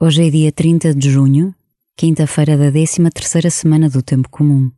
Hoje é dia 30 de junho, quinta-feira da 13 terceira semana do Tempo Comum.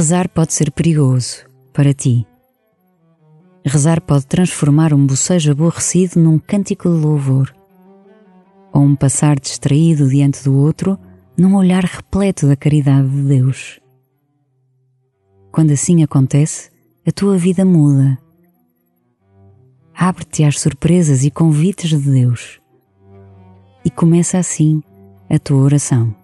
Rezar pode ser perigoso para ti. Rezar pode transformar um bocejo aborrecido num cântico de louvor, ou um passar distraído diante do outro num olhar repleto da caridade de Deus. Quando assim acontece, a tua vida muda. Abre-te às surpresas e convites de Deus. E começa assim a tua oração.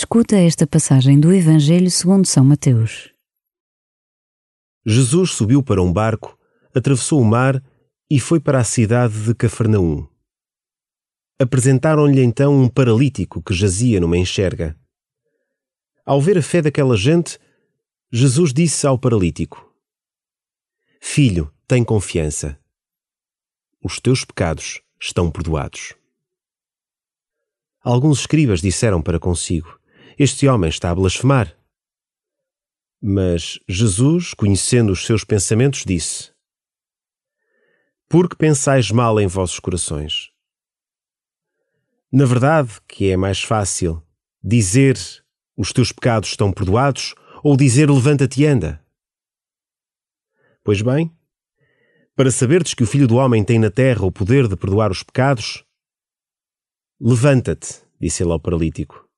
Escuta esta passagem do Evangelho segundo São Mateus. Jesus subiu para um barco, atravessou o mar e foi para a cidade de Cafarnaum. Apresentaram-lhe então um paralítico que jazia numa enxerga. Ao ver a fé daquela gente, Jesus disse ao paralítico: Filho, tem confiança. Os teus pecados estão perdoados. Alguns escribas disseram para consigo: este homem está a blasfemar. Mas Jesus, conhecendo os seus pensamentos, disse: Por que pensais mal em vossos corações? Na verdade, que é mais fácil dizer os teus pecados estão perdoados ou dizer levanta-te e anda? Pois bem, para saberdes que o Filho do Homem tem na terra o poder de perdoar os pecados, levanta-te, disse ele ao paralítico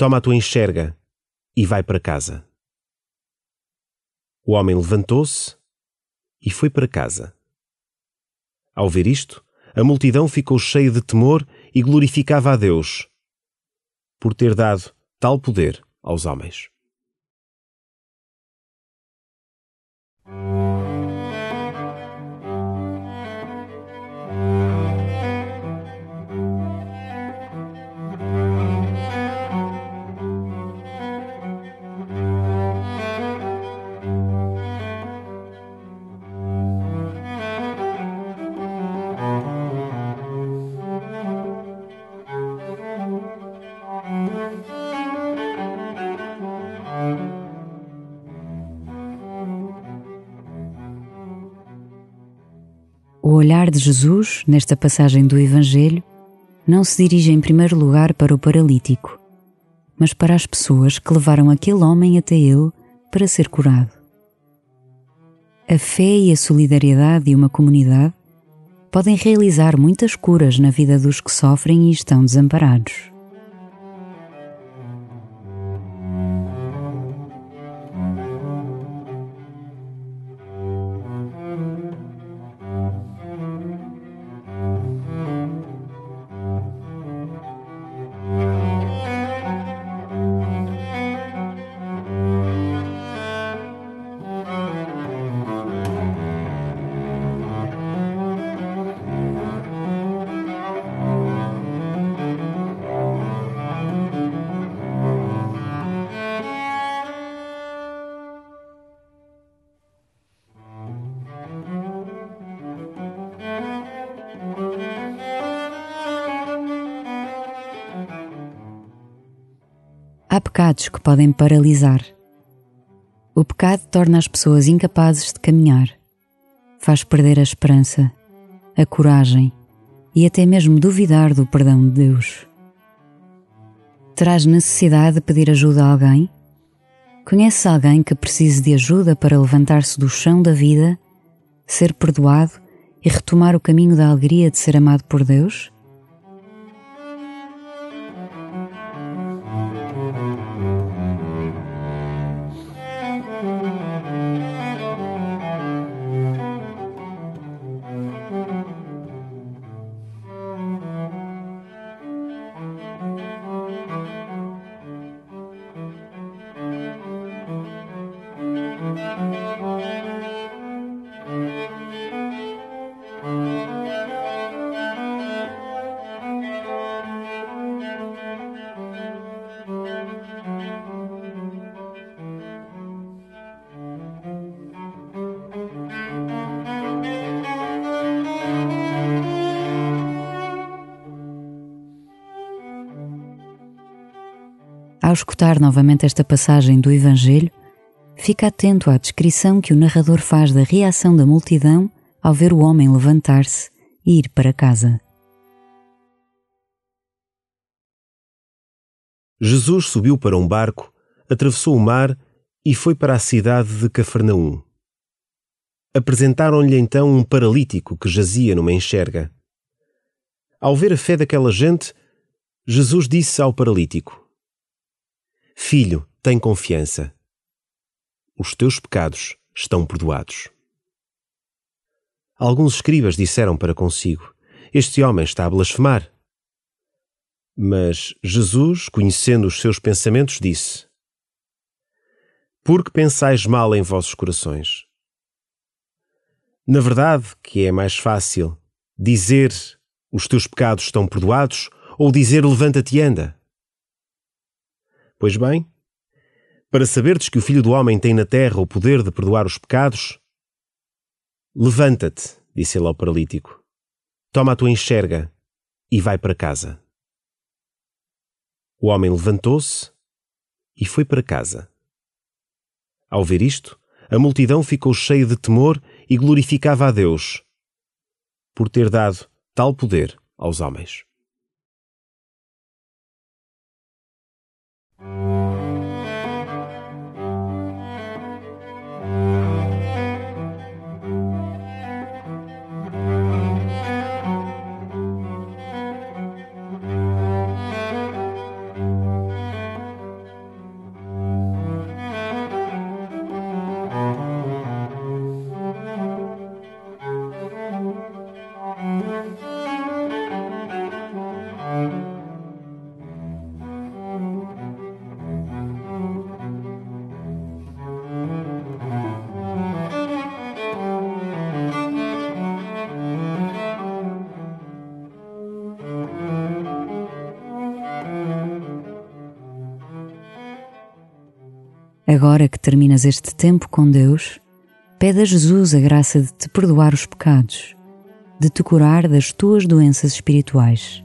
Toma a tua enxerga e vai para casa. O homem levantou-se e foi para casa. Ao ver isto, a multidão ficou cheia de temor e glorificava a Deus por ter dado tal poder aos homens. Olhar de Jesus, nesta passagem do Evangelho, não se dirige em primeiro lugar para o paralítico, mas para as pessoas que levaram aquele homem até ele para ser curado. A fé e a solidariedade de uma comunidade podem realizar muitas curas na vida dos que sofrem e estão desamparados. Há pecados que podem paralisar. O pecado torna as pessoas incapazes de caminhar, faz perder a esperança, a coragem e até mesmo duvidar do perdão de Deus. Terás necessidade de pedir ajuda a alguém? Conheces alguém que precise de ajuda para levantar-se do chão da vida, ser perdoado e retomar o caminho da alegria de ser amado por Deus? Ao escutar novamente esta passagem do Evangelho, fica atento à descrição que o narrador faz da reação da multidão ao ver o homem levantar-se e ir para casa. Jesus subiu para um barco, atravessou o mar e foi para a cidade de Cafarnaum. Apresentaram-lhe então um paralítico que jazia numa enxerga. Ao ver a fé daquela gente, Jesus disse ao paralítico: Filho, tem confiança. Os teus pecados estão perdoados. Alguns escribas disseram para consigo: Este homem está a blasfemar. Mas Jesus, conhecendo os seus pensamentos, disse: Por que pensais mal em vossos corações? Na verdade, que é mais fácil dizer os teus pecados estão perdoados ou dizer levanta-te e anda? Pois bem, para saberdes que o Filho do Homem tem na terra o poder de perdoar os pecados, levanta-te, disse ele ao paralítico, toma a tua enxerga e vai para casa. O homem levantou-se e foi para casa. Ao ver isto, a multidão ficou cheia de temor e glorificava a Deus por ter dado tal poder aos homens. Agora que terminas este tempo com Deus, pede a Jesus a graça de te perdoar os pecados, de te curar das tuas doenças espirituais.